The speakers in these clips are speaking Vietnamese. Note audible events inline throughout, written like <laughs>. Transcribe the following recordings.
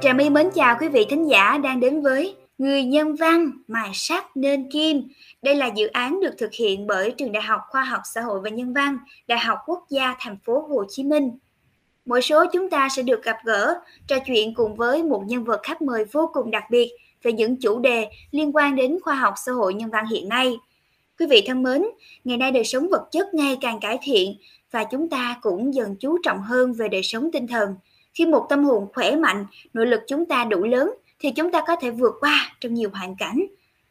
Trà My mến chào quý vị thính giả đang đến với Người nhân văn mài sắt nên kim. Đây là dự án được thực hiện bởi Trường Đại học Khoa học Xã hội và Nhân văn, Đại học Quốc gia Thành phố Hồ Chí Minh. Mỗi số chúng ta sẽ được gặp gỡ, trò chuyện cùng với một nhân vật khách mời vô cùng đặc biệt về những chủ đề liên quan đến khoa học xã hội nhân văn hiện nay. Quý vị thân mến, ngày nay đời sống vật chất ngày càng cải thiện và chúng ta cũng dần chú trọng hơn về đời sống tinh thần. Khi một tâm hồn khỏe mạnh, nội lực chúng ta đủ lớn thì chúng ta có thể vượt qua trong nhiều hoàn cảnh.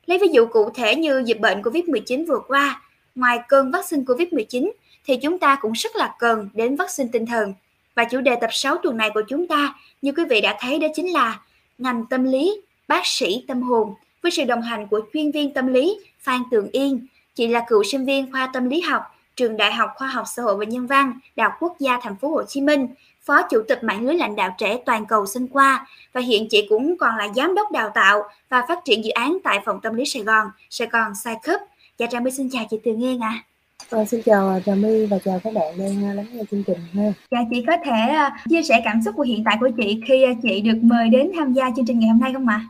Lấy ví dụ cụ thể như dịch bệnh Covid-19 vừa qua, ngoài cơn vaccine Covid-19 thì chúng ta cũng rất là cần đến vaccine tinh thần. Và chủ đề tập 6 tuần này của chúng ta, như quý vị đã thấy đó chính là ngành tâm lý, bác sĩ tâm hồn với sự đồng hành của chuyên viên tâm lý Phan Tường Yên. Chị là cựu sinh viên khoa tâm lý học, trường Đại học Khoa học Xã hội và Nhân văn, Đại học Quốc gia Thành phố Hồ Chí Minh Phó Chủ tịch Mạng lưới lãnh đạo trẻ toàn cầu sinh qua và hiện chị cũng còn là giám đốc đào tạo và phát triển dự án tại phòng tâm lý Sài Gòn, Sài Gòn Psycup. Dạ Trà My xin chào chị Từ Nghiên ạ. À. À, xin chào Trà My và chào các bạn đang lắng nghe chương trình ha. Dạ chị có thể uh, chia sẻ cảm xúc của hiện tại của chị khi chị được mời đến tham gia chương trình ngày hôm nay không ạ?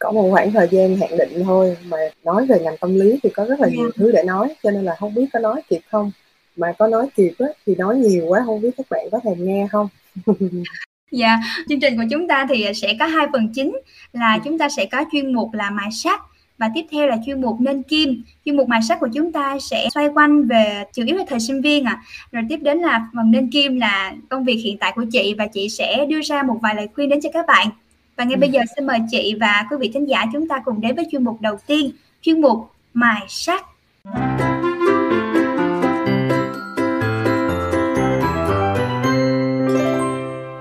Có một khoảng thời gian hạn định thôi mà nói về ngành tâm lý thì có rất là nhiều yeah. Dạ. thứ để nói cho nên là không biết có nói kịp không. Mà có nói kịp á, thì nói nhiều quá không biết các bạn có thèm nghe không? <laughs> Dạ chương trình của chúng ta thì sẽ có hai phần chính là chúng ta sẽ có chuyên mục là mài sắt và tiếp theo là chuyên mục nên kim. Chuyên mục mài sắt của chúng ta sẽ xoay quanh về chủ yếu là thời sinh viên à rồi tiếp đến là phần nên kim là công việc hiện tại của chị và chị sẽ đưa ra một vài lời khuyên đến cho các bạn và ngay ừ. bây giờ xin mời chị và quý vị thính giả chúng ta cùng đến với chuyên mục đầu tiên chuyên mục mài sắt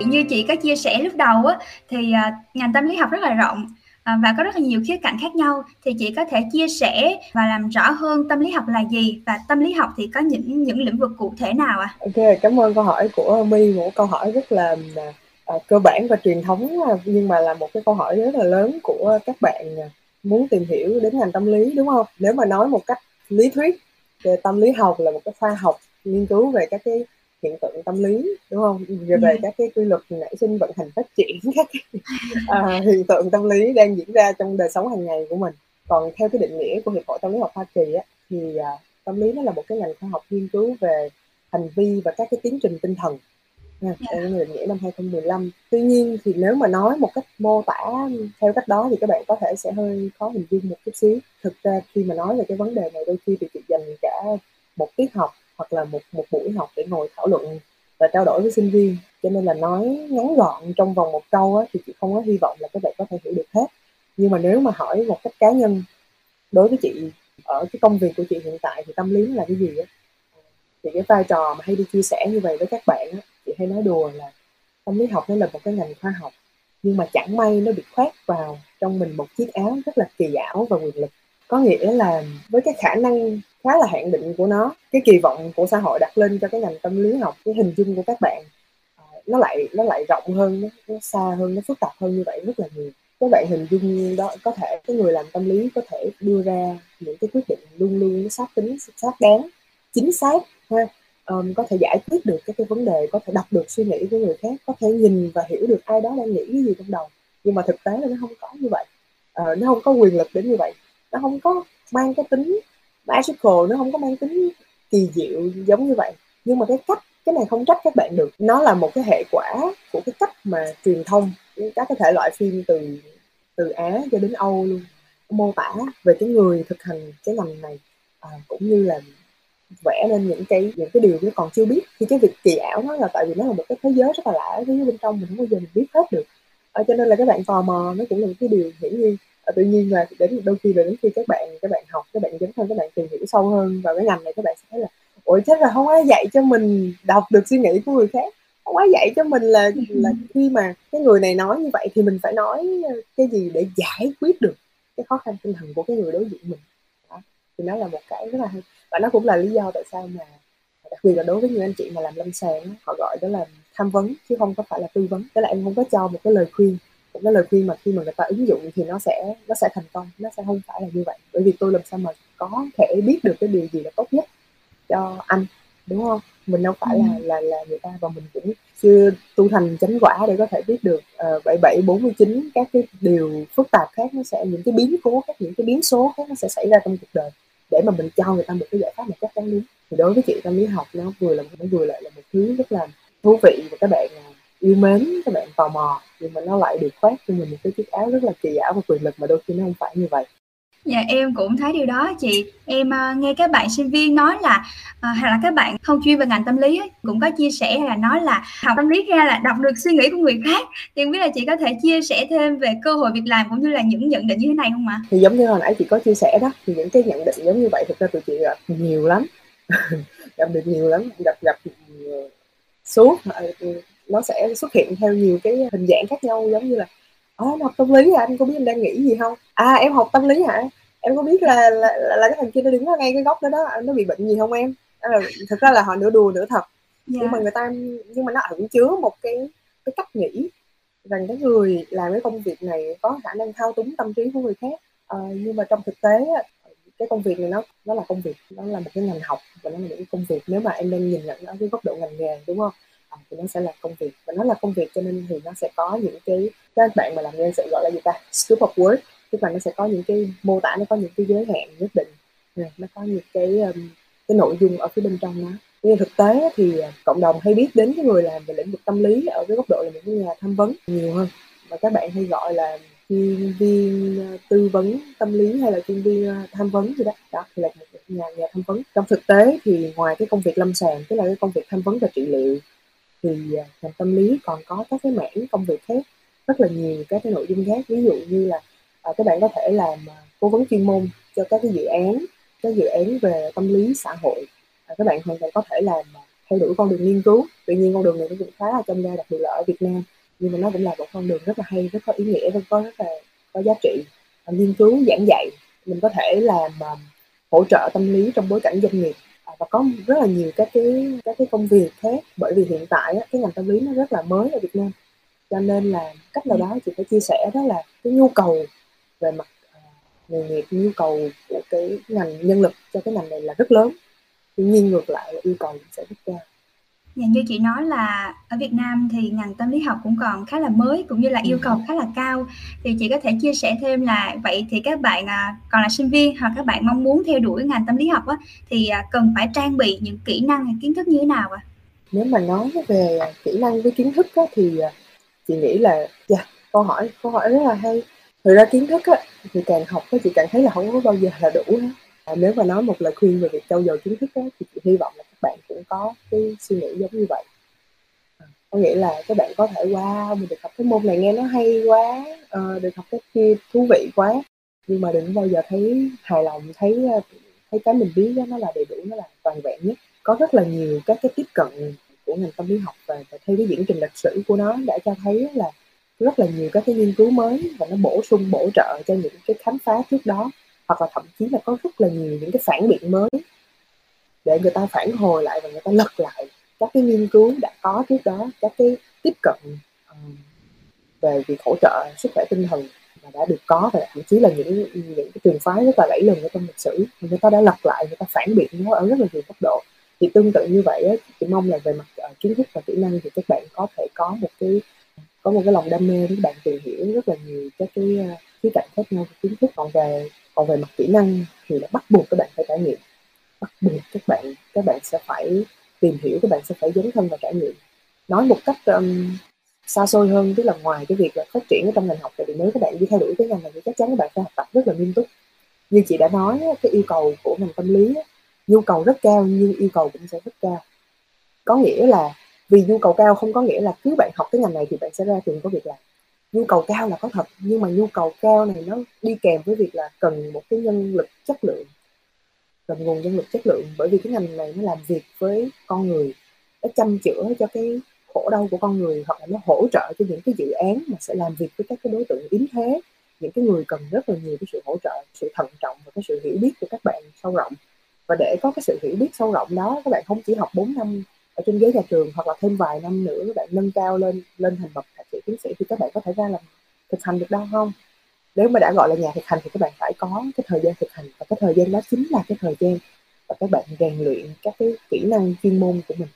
như chị có chia sẻ lúc đầu á, thì ngành tâm lý học rất là rộng uh, và có rất là nhiều khía cạnh khác nhau thì chị có thể chia sẻ và làm rõ hơn tâm lý học là gì và tâm lý học thì có những những lĩnh vực cụ thể nào ạ? À? Ok, cảm ơn câu hỏi của My một câu hỏi rất là uh, cơ bản và truyền thống nhưng mà là một cái câu hỏi rất là lớn của các bạn muốn tìm hiểu đến ngành tâm lý đúng không? Nếu mà nói một cách lý thuyết về tâm lý học là một cái khoa học nghiên cứu về các cái hiện tượng tâm lý đúng không? Về, về các cái quy luật nảy sinh vận hành phát triển <laughs> các cái, à, hiện tượng tâm lý đang diễn ra trong đời sống hàng ngày của mình. Còn theo cái định nghĩa của hiệp hội tâm lý học hoa kỳ á, thì à, tâm lý nó là một cái ngành khoa học nghiên cứu về hành vi và các cái tiến trình tinh thần nha yeah. Dạ. định nghĩa năm 2015 tuy nhiên thì nếu mà nói một cách mô tả theo cách đó thì các bạn có thể sẽ hơi khó hình dung một chút xíu thực ra khi mà nói về cái vấn đề này đôi khi thì chị dành cả một tiết học hoặc là một một buổi học để ngồi thảo luận và trao đổi với sinh viên cho nên là nói ngắn gọn trong vòng một câu á, thì chị không có hy vọng là các bạn có thể hiểu được hết nhưng mà nếu mà hỏi một cách cá nhân đối với chị ở cái công việc của chị hiện tại thì tâm lý là cái gì á thì cái vai trò mà hay đi chia sẻ như vậy với các bạn á, chị hay nói đùa là tâm lý học nó là một cái ngành khoa học nhưng mà chẳng may nó bị khoét vào trong mình một chiếc áo rất là kỳ ảo và quyền lực. Có nghĩa là với cái khả năng khá là hạn định của nó cái kỳ vọng của xã hội đặt lên cho cái ngành tâm lý học cái hình dung của các bạn ờ, nó lại nó lại rộng hơn nó, nó xa hơn nó phức tạp hơn như vậy rất là nhiều. Các bạn hình dung đó có thể cái người làm tâm lý có thể đưa ra những cái quyết định luôn luôn nó sát tính sát đáng chính xác ha um, có thể giải quyết được các cái vấn đề có thể đọc được suy nghĩ của người khác có thể nhìn và hiểu được ai đó đang nghĩ cái gì trong đầu. Nhưng mà thực tế là nó không có như vậy. Uh, nó không có quyền lực đến như vậy. Nó không có mang cái tính magical nó không có mang tính kỳ diệu giống như vậy. Nhưng mà cái cách cái này không trách các bạn được. Nó là một cái hệ quả của cái cách mà truyền thông các cái thể loại phim từ từ Á cho đến Âu luôn mô tả về cái người thực hành cái ngành này à, cũng như là vẽ lên những cái những cái điều nó còn chưa biết. Thì cái việc kỳ ảo nó là tại vì nó là một cái thế giới rất là lạ ở phía bên trong mình không bao giờ mình biết hết được. À, cho nên là các bạn tò mò nó cũng là một cái điều hiển nhiên. À, tự nhiên là đến đôi khi là đến khi các bạn các bạn học các bạn dấn thân các bạn tìm hiểu sâu hơn vào cái ngành này các bạn sẽ thấy là ủa chắc là không ai dạy cho mình đọc được suy nghĩ của người khác. Không ai dạy cho mình là là khi mà cái người này nói như vậy thì mình phải nói cái gì để giải quyết được cái khó khăn tinh thần của cái người đối diện mình. Đó. thì nó là một cái rất là hay và nó cũng là lý do tại sao mà đặc biệt là đối với những anh chị mà làm lâm sàng họ gọi đó là tham vấn chứ không có phải là tư vấn. Tức là em không có cho một cái lời khuyên một cái lời khuyên mà khi mà người ta ứng dụng thì nó sẽ nó sẽ thành công nó sẽ không phải là như vậy. Bởi vì tôi làm sao mà có thể biết được cái điều gì là tốt nhất cho anh đúng không? Mình đâu phải là là là người ta và mình cũng chưa tu thành chánh quả để có thể biết được ờ, bảy bảy bốn mươi chín các cái điều phức tạp khác nó sẽ những cái biến cố khác những cái biến số khác nó sẽ xảy ra trong cuộc đời để mà mình cho người ta một cái giải pháp một chắc chắn đúng. Thì đối với chị tâm lý học nó vừa là nó vừa lại là một thứ rất là thú vị và các bạn à, yêu mến, các bạn tò mò. Nhưng mà nó lại được khoác cho mình một cái chiếc áo rất là kỳ ảo và quyền lực mà đôi khi nó không phải như vậy. Dạ em cũng thấy điều đó chị. Em uh, nghe các bạn sinh viên nói là uh, hoặc là các bạn không chuyên về ngành tâm lý ấy, cũng có chia sẻ là nói là học tâm lý ra là đọc được suy nghĩ của người khác. Thì không biết là chị có thể chia sẻ thêm về cơ hội việc làm cũng như là những nhận định như thế này không ạ? Thì giống như hồi nãy chị có chia sẻ đó, thì những cái nhận định giống như vậy thực ra tụi chị gặp nhiều lắm. <laughs> gặp được nhiều lắm, gặp gặp suốt ờ, nó sẽ xuất hiện theo nhiều cái hình dạng khác nhau giống như là à, em học tâm lý à, anh có biết em đang nghĩ gì không? À em học tâm lý hả? Em có biết là là, là, là cái thằng kia nó đứng ở ngay cái góc đó đó nó bị bệnh gì không em? À, thực ra là họ nửa đùa nửa thật. Yeah. nhưng dạ. mà người ta nhưng mà nó ẩn chứa một cái cái cách nghĩ rằng cái người làm cái công việc này có khả năng thao túng tâm trí của người khác. À, nhưng mà trong thực tế cái công việc này nó nó là công việc nó là một cái ngành học và nó là một cái công việc. Nếu mà em đang nhìn nhận ở cái góc độ ngành nghề đúng không thì nó sẽ là công việc. Và nó là công việc cho nên thì nó sẽ có những cái các bạn mà làm nhân sự gọi là gì ta? Scope of work. Tức là nó sẽ có những cái mô tả nó có những cái giới hạn nhất định. Ừ, nó có những cái um, cái nội dung ở phía bên trong nó. Nhưng thực tế thì à, cộng đồng hay biết đến cái người làm về lĩnh vực tâm lý ở cái góc độ là những cái nhà tham vấn nhiều hơn. Và các bạn hay gọi là chuyên viên à, tư vấn tâm lý hay là chuyên viên à, tham vấn gì đó. Đó thì là một nhà nhà tham vấn. Trong thực tế thì ngoài cái công việc lâm sàng tức là cái công việc tham vấn và trị liệu thì ngành tâm lý còn có các cái mảng công việc khác rất là nhiều các cái nội dung khác. Ví dụ như là à, các bạn có thể làm à, cố vấn chuyên môn cho các cái dự án các dự án về tâm lý xã hội. À, các bạn hoàn toàn có thể làm à, theo đuổi con đường nghiên cứu. Tuy nhiên con đường này nó cũng khá là trong gai đặc biệt là ở Việt Nam nhưng mà nó cũng là một con đường rất là hay rất có ý nghĩa rất có rất là có giá trị. À, nghiên cứu giảng dạy mình có thể làm à, hỗ trợ tâm lý trong bối cảnh doanh nghiệp và có rất là nhiều các cái các cái công việc khác. Bởi vì hiện tại á, cái ngành tâm lý nó rất là mới ở Việt Nam. Cho nên là cách nào đó chị phải chia sẻ đó là cái nhu cầu về mặt uh, nghề nghiệp nhu cầu của cái ngành nhân lực cho cái ngành này là rất lớn. Tuy nhiên ngược lại là yêu cầu sẽ rất cao Dạ, như chị nói là ở Việt Nam thì ngành tâm lý học cũng còn khá là mới cũng như là yêu cầu khá là cao thì chị có thể chia sẻ thêm là vậy thì các bạn à, còn là sinh viên hoặc các bạn mong muốn theo đuổi ngành tâm lý học á, thì à, cần phải trang bị những kỹ năng hay kiến thức như thế nào ạ? À? Nếu mà nói về kỹ năng với kiến thức á, thì à, chị nghĩ là yeah, dạ, câu hỏi câu hỏi rất là hay thực ra kiến thức á, thì càng học á, chị càng thấy là không có bao giờ là đủ hết à, nếu mà nói một lời khuyên về việc trau dồi kiến thức á, thì chị hy vọng là bạn cũng có cái suy nghĩ giống như vậy. À, có nghĩa là các bạn có thể wow mình được học cái môn này nghe nó hay quá uh, được học cái kia thú vị quá. Nhưng mà đừng bao giờ thấy hài lòng thấy ờ, thấy cái mình biết đó, nó là đầy đủ nó là toàn vẹn nhất. Có rất là nhiều các cái tiếp cận của ngành tâm lý học và, và theo cái diễn trình lịch sử của nó đã cho thấy là rất là nhiều các cái nghiên cứu mới và nó bổ sung bổ trợ cho những cái khám phá trước đó. Hoặc là thậm chí là có rất là nhiều những cái phản biện mới để người ta phản hồi lại và người ta lật lại các cái nghiên cứu đã có trước đó các cái tiếp cận um, về việc hỗ trợ sức khỏe tinh thần mà đã được có và thậm chí là những những cái trường phái rất là lẫy lừng ở trong lịch sử người ta đã lật lại người ta phản biện nó ở rất là nhiều cấp độ. Thì tương tự như vậy á, chị mong là về mặt uh, kiến thức và kỹ năng thì các bạn có thể có một cái có một cái lòng đam mê để các bạn tìm hiểu rất là nhiều các cái ờ, khía cạnh khác nhau của kiến thức. Còn về còn về mặt kỹ năng thì là bắt buộc các bạn phải trải nghiệm bắt buộc các bạn các bạn sẽ phải tìm hiểu các bạn sẽ phải dấn thân và trải nghiệm. Nói một cách um, xa xôi hơn tức là ngoài cái việc là phát triển ở trong ngành học thì nếu các bạn đi theo đuổi cái ngành này thì chắc chắn các bạn phải học tập rất là nghiêm túc. Như chị đã nói cái yêu cầu của ngành tâm lý nhu cầu rất cao nhưng yêu cầu cũng sẽ rất cao. Có nghĩa là vì nhu cầu cao không có nghĩa là cứ bạn học cái ngành này thì bạn sẽ ra trường có việc làm. Nhu cầu cao là có thật nhưng mà nhu cầu cao này nó đi kèm với việc là cần một cái nhân lực chất lượng cần nguồn nhân lực chất lượng, bởi vì cái ngành này nó làm việc với con người, nó chăm chữa cho cái khổ đau của con người, hoặc là nó hỗ trợ cho những cái dự án mà sẽ làm việc với các cái đối tượng yếu thế. Những cái người cần rất là nhiều cái sự hỗ trợ, sự thận trọng và cái sự hiểu biết của các bạn sâu rộng. Và để có cái sự hiểu biết sâu rộng đó, các bạn không chỉ học 4 năm ở trên ghế nhà trường, hoặc là thêm vài năm nữa, các bạn nâng cao lên lên thành bậc thạc sĩ, tiến sĩ, thì các bạn có thể ra làm thực hành được đâu không? Nếu mà đã gọi là nhà thực hành thì các bạn phải có cái thời gian thực hành và cái thời gian đó chính là cái thời gian và các bạn rèn luyện các cái kỹ năng chuyên môn của mình.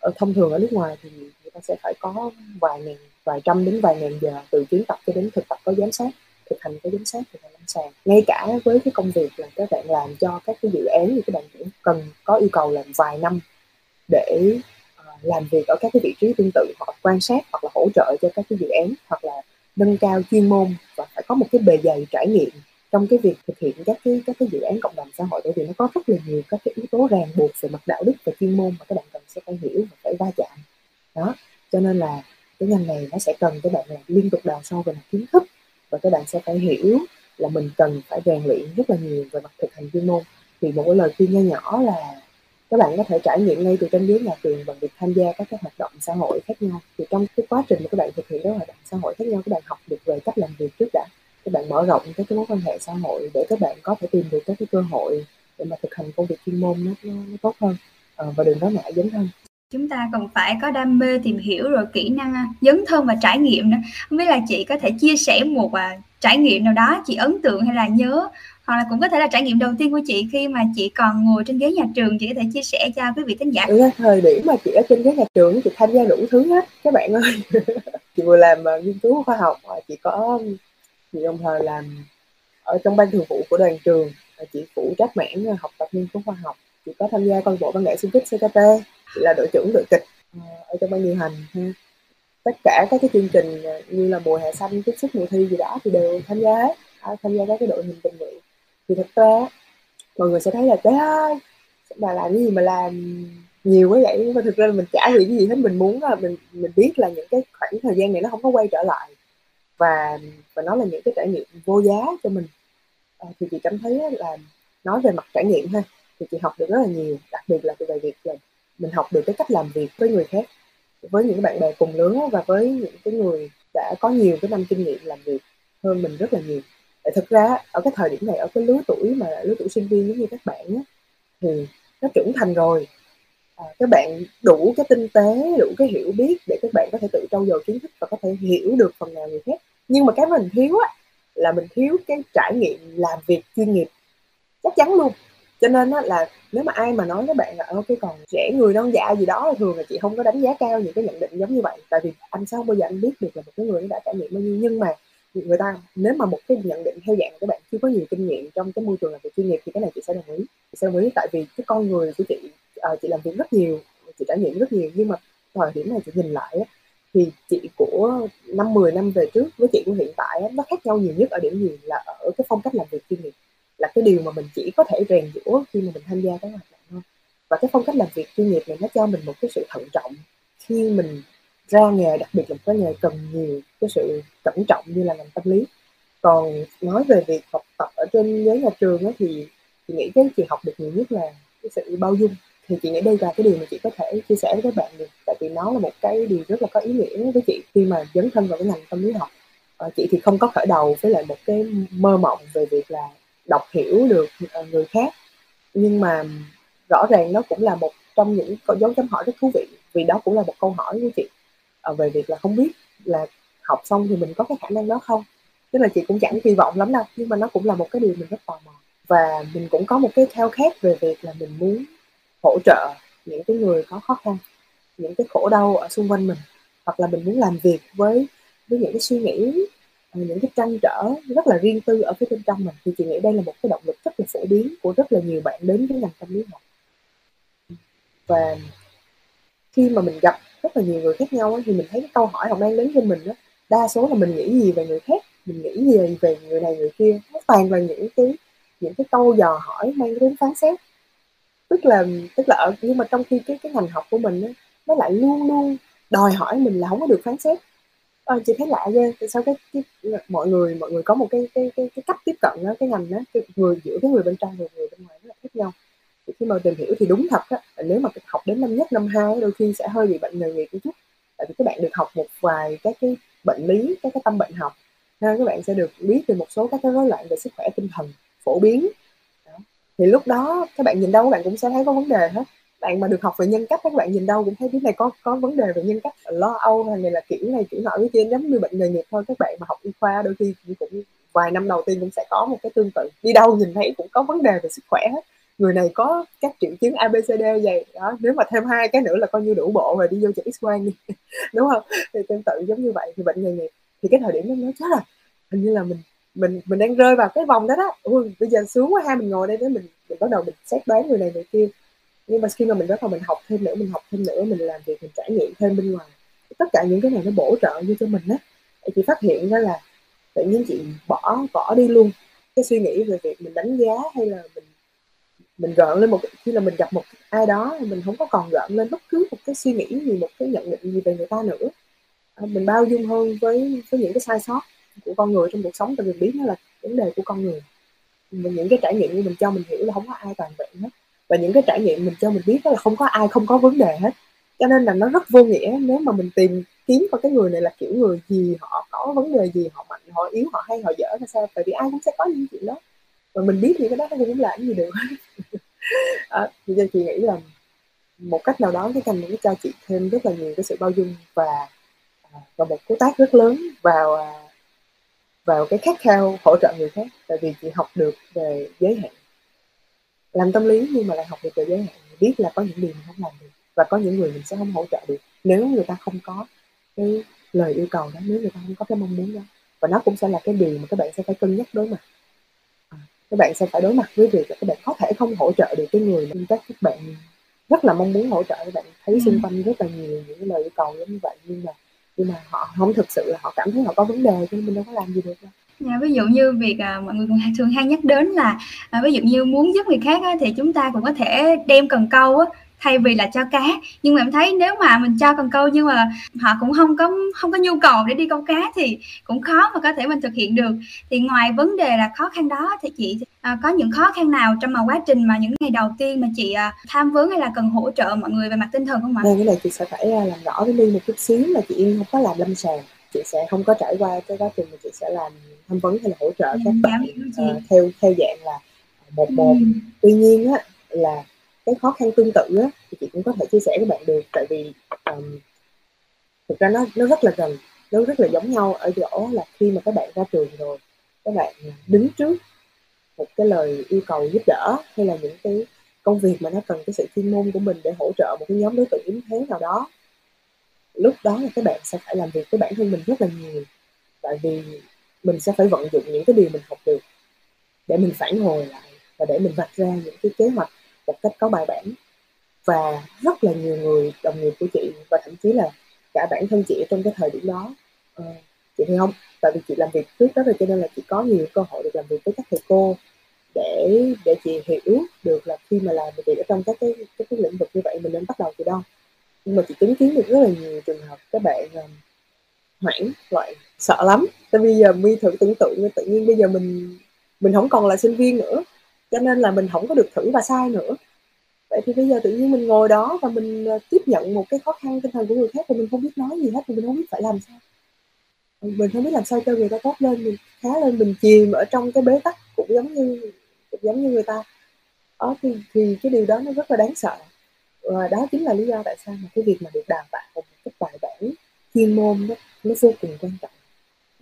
Ở thông thường ở nước ngoài thì người ta sẽ phải có vài ngàn vài trăm đến vài ngàn giờ từ kiến tập cho đến thực tập có giám sát thực hành có giám sát thực hành lâm sàng. Ngay cả với cái công việc là các bạn làm cho các cái dự án thì các bạn cũng cần có yêu cầu làm vài năm để uh, làm việc ở các cái vị trí tương tự hoặc quan sát hoặc là hỗ trợ cho các cái dự án hoặc là nâng cao chuyên môn và phải có một cái bề dày trải nghiệm trong cái việc thực hiện các cái các cái dự án cộng đồng xã hội. Bởi vì nó có rất là nhiều các cái yếu tố ràng buộc về mặt đạo đức và chuyên môn mà các bạn cần sẽ phải hiểu và phải va chạm. Đó, cho nên là cái ngành này nó sẽ cần các bạn là liên tục đào sâu về mặt kiến thức và các bạn sẽ phải hiểu là mình cần phải rèn luyện rất là nhiều về mặt thực hành chuyên môn. Thì một cái lời khuyên nho nhỏ là các bạn có thể trải nghiệm ngay từ trong dưới nhà trường bằng việc tham gia các cái hoạt động xã hội khác nhau. Thì trong cái quá trình mà các bạn thực hiện các hoạt động xã hội khác nhau các bạn học được về cách làm việc trước đã. Các bạn mở rộng các cái mối quan hệ xã hội để các bạn có thể tìm được các cái cơ hội để mà thực hành công việc chuyên môn nó, nó, nó tốt hơn. À, và đừng có ngại dấn thân. Chúng ta cần phải có đam mê tìm hiểu rồi kỹ năng à, dấn thân và trải nghiệm nữa. Không biết là chị có thể chia sẻ một à, trải nghiệm nào đó chị ấn tượng hay là nhớ hoặc là cũng có thể là trải nghiệm đầu tiên của chị khi mà chị còn ngồi trên ghế nhà trường chị có thể chia sẻ cho quý vị thính giả. Ừ, thời điểm mà chị ở trên ghế nhà trường chị tham gia đủ thứ hết các bạn ơi. <laughs> Chị vừa làm uh, nghiên cứu khoa học ờ, chị có chị đồng thời làm ở trong ban thường vụ của đoàn trường chị phụ trách mảng ờ, học tập nghiên cứu khoa học. Chị có tham gia câu bộ văn nghệ xung kích CKT chị là đội trưởng đội kịch ở trong ban điều hành ha. Tất cả các cái chương trình như là mùa hè xanh tiếp xúc mùa thi gì đó thì đều tham gia hết à, tham gia các cái đội hình tình nguyện thì thật ra mọi người sẽ thấy là trời ơi bà làm cái gì mà làm nhiều quá vậy? Nhưng mà thực ra là mình chả hiểu cái gì hết mình muốn là mình mình biết là những cái khoảng thời gian này nó không có quay trở lại và và nó là những cái trải nghiệm vô giá cho mình. À, thì chị cảm thấy là nói về mặt trải nghiệm ha thì chị học được rất là nhiều đặc biệt là về việc là mình học được cái cách làm việc với người khác với những bạn bè cùng lứa và với những cái người đã có nhiều cái năm kinh nghiệm làm việc hơn mình rất là nhiều. Tại thực ra ở cái thời điểm này ở cái lứa tuổi mà lứa tuổi sinh viên giống như các bạn á, thì nó trưởng thành rồi. À, các bạn đủ cái tinh tế đủ cái hiểu biết để các bạn có thể tự trau dồi kiến thức và có thể hiểu được phần nào người khác. Nhưng mà cái mình thiếu á là mình thiếu cái trải nghiệm làm việc chuyên nghiệp chắc chắn luôn. Cho nên á, là nếu mà ai mà nói với bạn là ok còn trẻ người non dạ gì đó thường là chị không có đánh giá cao những cái nhận định giống như vậy. Tại vì anh sao bao giờ anh biết được là một cái người đã trải nghiệm bao nhiêu. Nhưng mà người ta nếu mà một cái nhận định theo dạng các bạn chưa có nhiều kinh nghiệm trong cái môi trường làm việc chuyên nghiệp thì cái này chị sẽ đồng ý. Chị sẽ đồng ý tại vì cái con người của chị uh, chị làm việc rất nhiều chị trải nghiệm rất nhiều. Nhưng mà thời điểm này chị nhìn lại á, thì chị của năm 10 năm về trước với chị của hiện tại á, nó khác nhau nhiều nhất ở điểm gì là ở cái phong cách làm việc chuyên nghiệp. Là cái điều mà mình chỉ có thể rèn giũa khi mà mình tham gia cái hoạt động thôi. Và cái phong cách làm việc chuyên nghiệp này nó cho mình một cái sự thận trọng khi mình ra nghề đặc biệt là một cái nghề cần nhiều cái sự cẩn trọng như là ngành tâm lý. Còn nói về việc học tập ở trên ghế nhà trường ấy, thì chị nghĩ cái chị học được nhiều nhất là cái sự bao dung. Thì chị nghĩ đây là cái điều mà chị có thể chia sẻ với các bạn được tại vì nó là một cái điều rất là có ý nghĩa với chị khi mà dấn thân vào cái ngành tâm lý học. À, chị thì không có khởi đầu với lại một cái mơ mộng về việc là đọc hiểu được ờ, người khác. Nhưng mà rõ ràng nó cũng là một trong những dấu chấm hỏi rất thú vị vì đó cũng là một câu hỏi của chị. Ờ, về việc là không biết là học xong thì mình có cái khả năng đó không? Tức là chị cũng chẳng kỳ vọng lắm đâu, nhưng mà nó cũng là một cái điều mình rất tò mò. Và mình cũng có một cái theo khát về việc là mình muốn hỗ trợ những cái người có khó khăn, những cái khổ đau ở xung quanh mình, hoặc là mình muốn làm việc với với những cái suy nghĩ ờ, những cái trăn trở rất là riêng tư ở phía bên trong mình. Thì chị nghĩ đây là một cái động lực rất là phổ biến của rất là nhiều bạn đến với ngành tâm lý học. Và khi mà mình gặp rất là nhiều người khác nhau thì mình thấy cái câu hỏi họ mang đến cho mình đó, đa số là mình nghĩ gì về người khác mình nghĩ gì về người này người kia nó toàn là những cái những cái câu dò hỏi mang đến phán xét. Tức là tức là ở nhưng mà trong khi cái cái ngành học của mình đó, nó lại luôn luôn đòi hỏi mình là không có được phán xét. À, chị thấy lạ ghê tại sao cái, cái mọi người mọi người có một cái cái cái, cái cách tiếp cận đó cái ngành đó cái người giữa cái người bên trong và người bên ngoài rất là khác nhau thì khi mà tìm hiểu thì đúng thật á nếu mà học đến năm nhất năm hai đôi khi sẽ hơi bị bệnh nghề nghiệp một chút. Tại vì các bạn được học một vài các cái bệnh lý các cái tâm bệnh học nên các bạn sẽ được biết về một số các cái rối loạn về sức khỏe tinh thần phổ biến. Đó. thì lúc đó các bạn nhìn đâu các bạn cũng sẽ thấy có vấn đề hết. Bạn mà được học về nhân cách các bạn nhìn đâu cũng thấy cái này có có vấn đề về nhân cách lo âu hay này là kiểu này kiểu nọ cái kia giống như bệnh nghề nghiệp thôi. Các bạn mà học y khoa đôi khi cũng, cũng vài năm đầu tiên cũng sẽ có một cái tương tự. Đi đâu nhìn thấy cũng có vấn đề về sức khỏe hết người này có các triệu chứng abcd vậy. Đó, nếu mà thêm hai cái nữa là coi như đủ bộ rồi, đi vô chụp x quang <laughs> đúng không? Thì tương tự giống như vậy. Thì bệnh nghề nghiệp, thì cái thời điểm đó nó chết rồi hình như là mình mình mình đang rơi vào cái vòng đó đó. Ui, bây giờ sướng quá ha, mình ngồi đây với mình mình bắt đầu mình xét đoán người này người kia. Nhưng mà khi mà mình bắt đầu mình học thêm nữa, mình học thêm nữa, mình làm việc, mình trải nghiệm thêm bên ngoài, tất cả những cái này nó bổ trợ như cho mình á. Chị phát hiện ra là tự nhiên chị bỏ bỏ đi luôn. Cái suy nghĩ về việc mình đánh giá hay là mình mình gợn lên một khi là mình gặp một ai đó mình không có còn gợn lên bất cứ một cái suy nghĩ gì một cái nhận định gì về người ta nữa. À, mình bao dung hơn với với những cái sai sót của con người trong cuộc sống tại vì biết nó là vấn đề của con người. Mình những cái trải nghiệm như mình cho mình hiểu là không có ai toàn vẹn hết. Và những cái trải nghiệm mình cho mình biết đó là không có ai không có vấn đề hết. Cho nên là nó rất vô nghĩa nếu mà mình tìm kiếm coi cái người này là kiểu người gì họ có vấn đề gì họ mạnh họ yếu họ hay họ dở là sao tại vì ai cũng sẽ có những chuyện đó. Và mình biết thì cái đó nó cũng làm gì được. <laughs> à, thì chị nghĩ là một cách nào đó cái kênh cũng cho chị thêm rất là nhiều cái sự bao dung và à, và một cú tác rất lớn vào à, vào cái khát khao hỗ trợ người khác. Tại vì chị học được về giới hạn. Làm tâm lý nhưng mà lại học được về giới hạn. Biết là có những điều mình không làm được và có những người mình sẽ không hỗ trợ được nếu người ta không có cái lời yêu cầu đó nếu người ta không có cái mong muốn đó. Và nó cũng sẽ là cái điều mà các bạn sẽ phải cân nhắc đối mặt các bạn sẽ phải đối mặt với việc là các bạn có thể không hỗ trợ được cái người mà các các bạn rất là mong muốn hỗ trợ. Các bạn thấy xung quanh rất là nhiều những lời yêu cầu giống như vậy nhưng mà nhưng mà họ không thực sự là họ cảm thấy họ có vấn đề cho nên mình đâu có làm gì được đâu. Dạ, ví dụ như việc à, mọi người thường hay nhắc đến là à, ví dụ như muốn giúp người khác á, thì chúng ta cũng có thể đem cần câu á, thay vì là cho cá. Nhưng mà em thấy nếu mà mình cho cần câu nhưng mà họ cũng không có không có nhu cầu để đi câu cá thì cũng khó mà có thể mình thực hiện được. Thì ngoài vấn đề là khó khăn đó thì chị à, có những khó khăn nào trong mà quá trình mà những ngày đầu tiên mà chị à, tham vấn hay là cần hỗ trợ mọi người về mặt tinh thần không ạ? Đây cái này chị sẽ phải à, làm rõ với Ly một chút xíu là chị Yên không có làm lâm sàng. Chị sẽ không có trải qua cái quá trình mà chị sẽ làm tham vấn hay là hỗ trợ các ừ, bạn uh, theo theo dạng là một một. Ừ. tuy nhiên á là cái khó khăn tương tự á, thì chị cũng có thể chia sẻ với bạn được. Tại vì um, thực ra nó nó rất là gần nó rất là giống nhau ở chỗ là khi mà các bạn ra trường rồi các bạn đứng trước một cái lời yêu cầu giúp đỡ hay là những cái công việc mà nó cần cái sự chuyên môn của mình để hỗ trợ một cái nhóm đối tượng yếu thế nào đó lúc đó là các bạn sẽ phải làm việc với bản thân mình rất là nhiều. Tại vì mình sẽ phải vận dụng những cái điều mình học được để mình phản hồi lại và để mình vạch ra những cái kế hoạch một cách có bài bản. Và rất là nhiều người đồng nghiệp của chị và thậm chí là cả bản thân chị trong cái thời điểm đó uh, chị thấy không? Tại vì chị làm việc trước đó rồi cho nên là chị có nhiều cơ hội được làm việc với các thầy cô để để chị hiểu được là khi mà làm việc ở trong các cái các cái lĩnh vực như vậy mình nên bắt đầu từ đâu. Nhưng mà chị chứng kiến được rất là nhiều trường hợp các bạn um, hoảng loại sợ lắm. Tại bây giờ mi thử tưởng tượng tự nhiên bây giờ mình mình không còn là sinh viên nữa cho nên là mình không có được thử và sai nữa. Vậy thì bây giờ tự nhiên mình ngồi đó và mình ờ, tiếp nhận một cái khó khăn tinh thần của người khác và mình không biết nói gì hết thì mình không biết phải làm sao. Mình không biết làm sao cho người ta tốt lên mình khá lên mình chìm ở trong cái bế tắc cũng giống như cũng giống như người ta. Đó thì, thì cái điều đó nó rất là đáng sợ. Và đó chính là lý do tại sao mà cái việc mà được đào tạo một cái bài bản chuyên môn đó nó vô cùng quan trọng.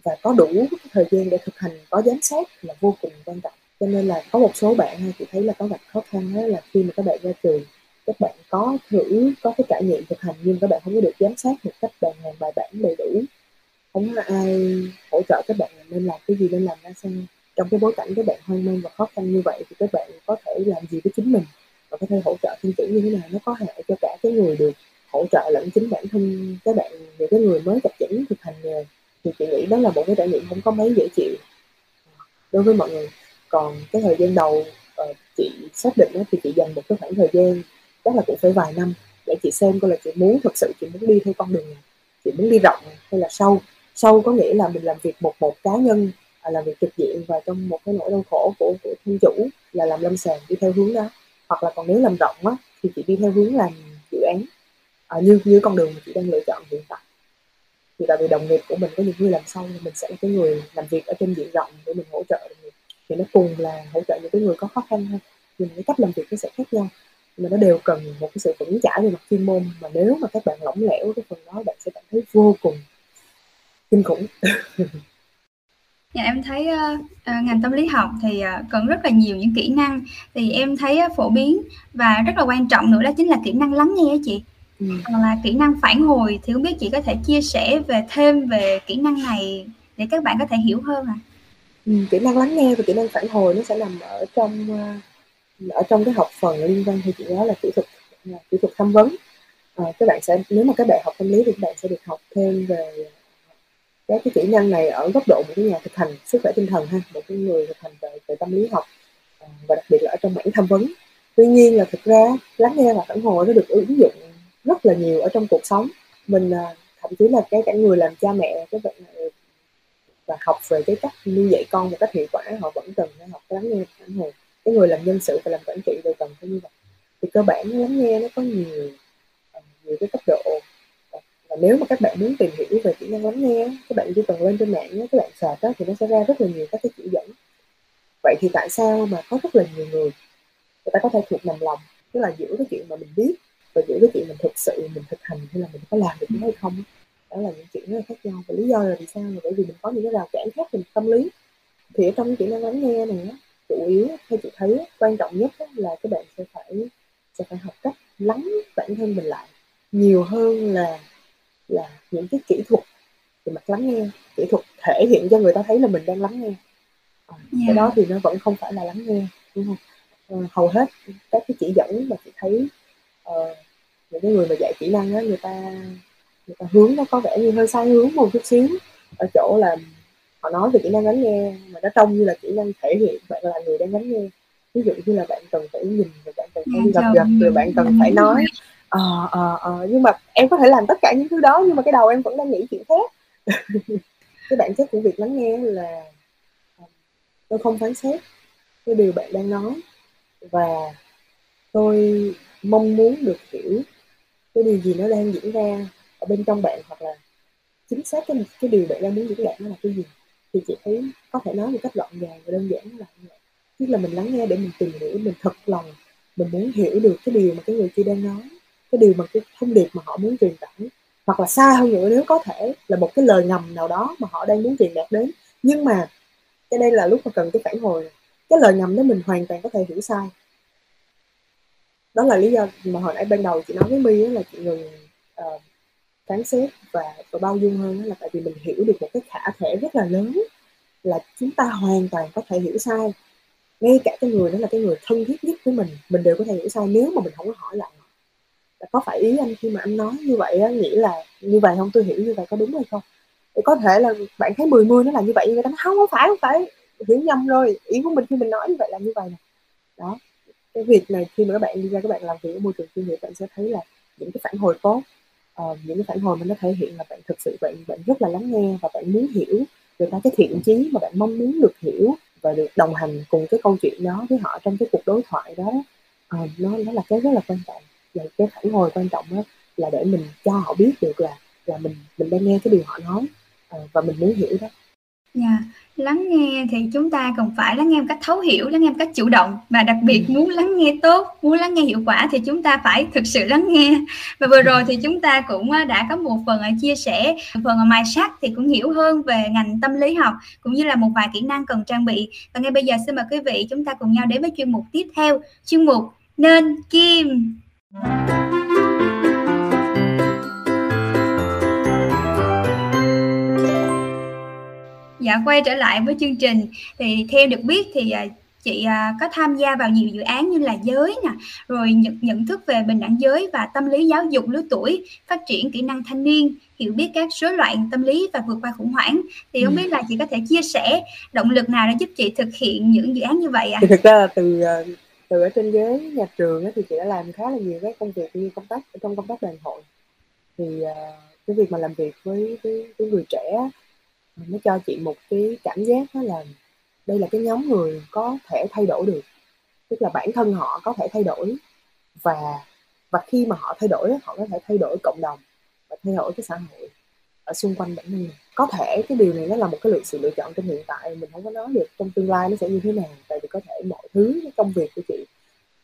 Và có đủ thời gian để thực hành có giám sát là vô cùng quan trọng cho nên là có một số bạn chị thấy là có gặp khó khăn đó là khi mà các bạn ra trường, các bạn có thử, có cái trải nghiệm thực hành nhưng các bạn không có được giám sát một cách đàng hoàng, bài bản, đầy đủ. Không có ai hỗ trợ các bạn nên làm cái gì, nên làm ra sao. Trong cái bối cảnh các bạn hoang mang và khó khăn như vậy thì các bạn có thể làm gì với chính mình và có thể hỗ trợ thêm chủ như thế nào, nó có hại cho cả cái người được hỗ trợ lẫn chính bản thân các bạn những cái người mới tập chỉnh thực hành nghề. Thì chị nghĩ đó là một cái trải nghiệm không có mấy dễ chịu. Đối với mọi người còn cái thời gian đầu uh, chị xác định đó, thì chị dành một cái khoảng thời gian chắc là cũng phải vài năm để chị xem coi là chị muốn thật sự chị muốn đi theo con đường này chị muốn đi rộng hay là sâu. Sâu có nghĩa là mình làm việc một một cá nhân à, làm việc trực diện và trong một cái nỗi đau khổ của của thân chủ là làm lâm sàng đi theo hướng đó. Hoặc là còn nếu làm rộng á thì chị đi theo hướng làm dự án. À, như như con đường mà chị đang lựa chọn hiện tại. Thì tại vì đồng nghiệp của mình có những người làm sâu thì mình sẽ là cái người làm việc ở trên diện rộng để mình hỗ trợ đồng nghiệp thì nó cùng là hỗ trợ những cái người có khó khăn hơn nhưng cái cách làm việc nó sẽ khác nhau mà nó đều cần một cái sự vững chãi về mặt chuyên môn mà nếu mà các bạn lỏng lẻo cái phần đó bạn sẽ cảm thấy vô cùng kinh khủng <laughs> Dạ em thấy uh, ngành tâm lý học thì uh, cần rất là nhiều những kỹ năng thì em thấy uh, phổ biến và rất là quan trọng nữa đó chính là kỹ năng lắng nghe chị. Ừ. Còn là kỹ năng phản hồi thì không biết chị có thể chia sẻ về thêm về kỹ năng này để các bạn có thể hiểu hơn à? Ừ, kỹ năng lắng nghe và kỹ năng phản hồi nó sẽ nằm ở trong ờ, ở trong cái học phần liên quan thì chị nói là kỹ thuật kỹ thuật tham vấn. À, các bạn sẽ nếu mà các bạn học tâm lý thì các bạn sẽ được học thêm về các cái kỹ năng này ở góc độ một cái nhà thực hành sức khỏe tinh thần ha một cái người thực hành về, về tâm lý học à, và đặc biệt là ở trong mảng tham vấn tuy nhiên là thực ra lắng nghe và phản hồi nó được ứng dụng rất là nhiều ở trong cuộc sống mình à, thậm chí là cái cả người làm cha mẹ các bạn và học về cái cách nuôi dạy con một cách hiệu quả họ vẫn cần phải học lắng nghe phản hồi cái người làm nhân sự và làm quản trị đều cần phải như vậy. Thì cơ bản lắng nghe nó có nhiều ờ, nhiều cái cấp độ. Và nếu mà các bạn muốn tìm hiểu về kỹ năng lắng nghe các bạn chỉ cần lên trên mạng các bạn search đó, thì nó sẽ ra rất là nhiều các cái chỉ dẫn. Vậy thì tại sao mà có rất là nhiều người người ta có thể thuộc nằm lòng? Tức là giữa cái chuyện mà mình biết và giữa cái chuyện mình thực sự mình thực hành hay là mình có làm được nó hay không? Đó là những chuyện rất là khác nhau và lý do là vì sao là bởi vì mình có những cái rào cản khác về tâm lý. Thì ở trong kỹ năng lắng nghe này chủ yếu theo chị thấy quan trọng nhất là các bạn sẽ phải sẽ phải học cách lắng bản thân mình lại nhiều hơn là là những cái kỹ thuật về mặt lắng nghe kỹ thuật thể hiện cho người ta thấy là mình đang lắng nghe. À, yeah. cái đó thì nó vẫn không phải là lắng nghe đúng không? À, hầu hết các cái chỉ dẫn mà chị thấy uh, những cái người mà dạy kỹ năng á người ta hướng nó có vẻ như hơi sai hướng một chút xíu. Ở chỗ là họ nói về kỹ năng lắng nghe mà nó trông như là kỹ năng thể hiện bạn là người đang lắng nghe. Ví dụ như là bạn cần phải nhìn rồi bạn cần phải gặp gật rồi bạn cần phải nói. Ờ ờ ờ nhưng mà em có thể làm tất cả những thứ đó nhưng mà cái đầu em vẫn đang nghĩ chuyện khác. <laughs> Cái bản chất của việc lắng nghe là ờ, tôi không phán xét cái điều bạn đang nói. Và tôi mong muốn được hiểu cái điều gì nó đang diễn ra ở bên trong bạn hoặc là chính xác cái cái điều bạn đang muốn diễn đạt nó là cái gì thì chị thấy có thể nói một cách gọn gàng và đơn giản là như vậy. Tức là mình lắng nghe để mình tìm hiểu mình thật lòng mình muốn hiểu được cái điều mà cái người kia đang nói cái điều mà cái thông điệp mà họ muốn truyền tải. Hoặc là xa hơn nữa nếu có thể là một cái lời ngầm nào đó mà họ đang muốn truyền đạt đến. Nhưng mà cái đây là lúc mà cần cái phản hồi. Này. cái lời ngầm đó mình hoàn toàn có thể hiểu sai. Đó là lý do mà hồi nãy ban đầu chị nói với my là chị ngừng uh, phán xét và, và bao dung hơn là tại vì mình hiểu được một cái khả thể rất là lớn là chúng ta hoàn toàn có thể hiểu sai. Ngay cả cái người đó là cái người thân thiết nhất với mình mình đều có thể hiểu sai nếu mà mình không có hỏi lại. Có phải ý anh khi mà anh nói như vậy á nghĩa là như vậy không? Tôi hiểu như vậy có đúng hay không? Thì có thể là bạn thấy mười mươi nó là như vậy nhưng người ta nói không không phải không phải hiểu nhầm rồi. Ý của mình khi mình nói như vậy là như vậy nè. Đó. Cái việc này khi mà các bạn đi ra các bạn làm việc ở môi trường chuyên nghiệp bạn sẽ thấy là những cái phản hồi tốt uh, những cái phản hồi mà nó thể hiện là bạn thực sự bạn bạn rất là lắng nghe và bạn muốn hiểu người ta cái thiện chí mà bạn mong muốn được hiểu và được đồng hành cùng cái câu chuyện đó với họ trong cái cuộc đối thoại đó. Uh, nó nó là cái rất là quan trọng. Và cái phản hồi quan trọng đó là để mình cho họ biết được là là mình mình đang nghe cái điều họ nói uh, và mình muốn hiểu đó yeah. lắng nghe thì chúng ta cần phải lắng nghe một cách thấu hiểu, lắng nghe một cách chủ động và đặc biệt ừ. muốn lắng nghe tốt, muốn lắng nghe hiệu quả thì chúng ta phải thực sự lắng nghe. Và vừa rồi thì chúng ta cũng đã có một phần chia sẻ, phần mài sắc thì cũng hiểu hơn về ngành tâm lý học cũng như là một vài kỹ năng cần trang bị. Và ngay bây giờ xin mời quý vị chúng ta cùng nhau đến với chuyên mục tiếp theo, chuyên mục nên kim. Dạ quay trở lại với chương trình thì theo được biết thì à, chị à, có tham gia vào nhiều dự án như là giới nè, rồi nhận nhận thức về bình đẳng giới và tâm lý giáo dục lứa tuổi, phát triển kỹ năng thanh niên, hiểu biết các rối loạn tâm lý và vượt qua khủng hoảng. Thì không ừ. biết là chị có thể chia sẻ động lực nào để giúp chị thực hiện những dự án như vậy ạ? À? Thì thực ra là từ à, từ ở trên ghế nhà trường thì chị đã làm khá là nhiều cái công việc như công tác trong công tác đoàn hội thì cái việc mà làm việc với với, với người trẻ nó cho chị một cái cảm giác đó là đây là cái nhóm người có thể thay đổi được. Tức là bản thân họ có thể thay đổi và và khi mà họ thay đổi họ có thể thay đổi cộng đồng và thay đổi cái xã hội ở xung quanh bản thân mình. Có thể cái điều này nó là một cái lựa sự lựa chọn trong hiện tại mình không có nói được trong tương lai nó sẽ như thế nào tại vì có thể mọi thứ cái công việc của chị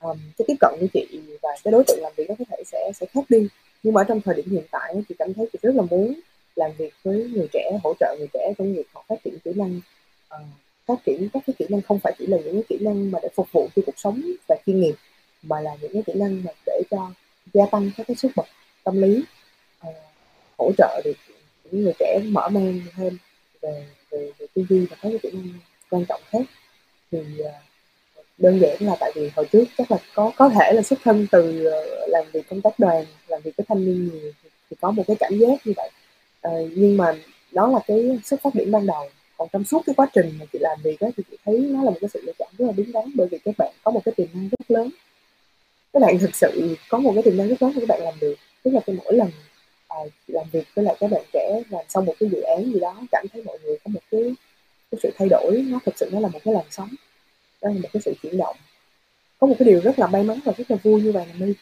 um, cái tiếp cận của chị và cái đối tượng làm việc nó có thể sẽ sẽ khác đi. Nhưng mà ở trong thời điểm hiện tại chị cảm thấy chị rất là muốn làm việc với người trẻ hỗ trợ người trẻ trong việc họ phát triển kỹ năng. Ờ, phát triển các cái kỹ năng không phải chỉ là những cái kỹ năng mà để phục vụ cho cuộc sống và chuyên nghiệp mà là những cái kỹ năng mà để cho gia tăng các cái sức bật tâm lý uh, hỗ trợ được những người trẻ mở mang thêm về về, về tư duy và các cái kỹ năng quan trọng khác. Thì uh, đơn giản là tại vì hồi trước chắc là có có thể là xuất thân từ làm việc công tác đoàn làm việc với thanh niên nhiều thì có một cái cảm giác như vậy uh, nhưng mà đó là cái xuất phát điểm ban đầu. Còn trong suốt cái quá trình mà chị làm việc đó, thì chị thấy nó là một cái sự lựa chọn rất là đúng đắn bởi vì các bạn có một cái tiềm năng rất lớn. Các bạn thực sự có một cái tiềm năng rất lớn mà các bạn làm được. Tức là cái mỗi lần à, làm việc với lại các bạn trẻ làm xong một cái dự án gì đó cảm thấy mọi người có một cái cái sự thay đổi nó thực sự nó là một cái làn sóng. Đó là một cái sự chuyển động. Có một cái điều rất là may mắn và rất là vui như vậy là mi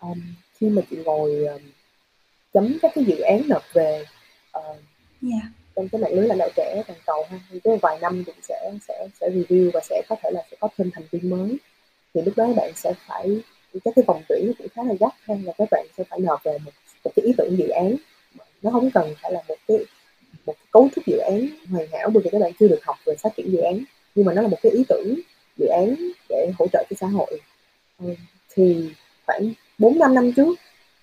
um, khi mà chị ngồi um, chấm các cái dự án nộp về uh, yeah dạ. trong cái mạng lưới lãnh đạo trẻ toàn cầu ha. Cái vài năm cũng sẽ sẽ sẽ review và sẽ có thể là sẽ có thêm thành viên mới. Thì lúc đó bạn sẽ phải các cái vòng tuyển cũng khá là gắt hay là các bạn sẽ phải nộp về một, một cái ý tưởng dự án. Nó không cần phải là một cái một cái cấu trúc dự án hoàn hảo bởi vì các bạn chưa được học về phát triển dự án nhưng mà nó là một cái ý tưởng dự án để hỗ trợ cho xã hội. Ừ, thì khoảng 4 năm năm trước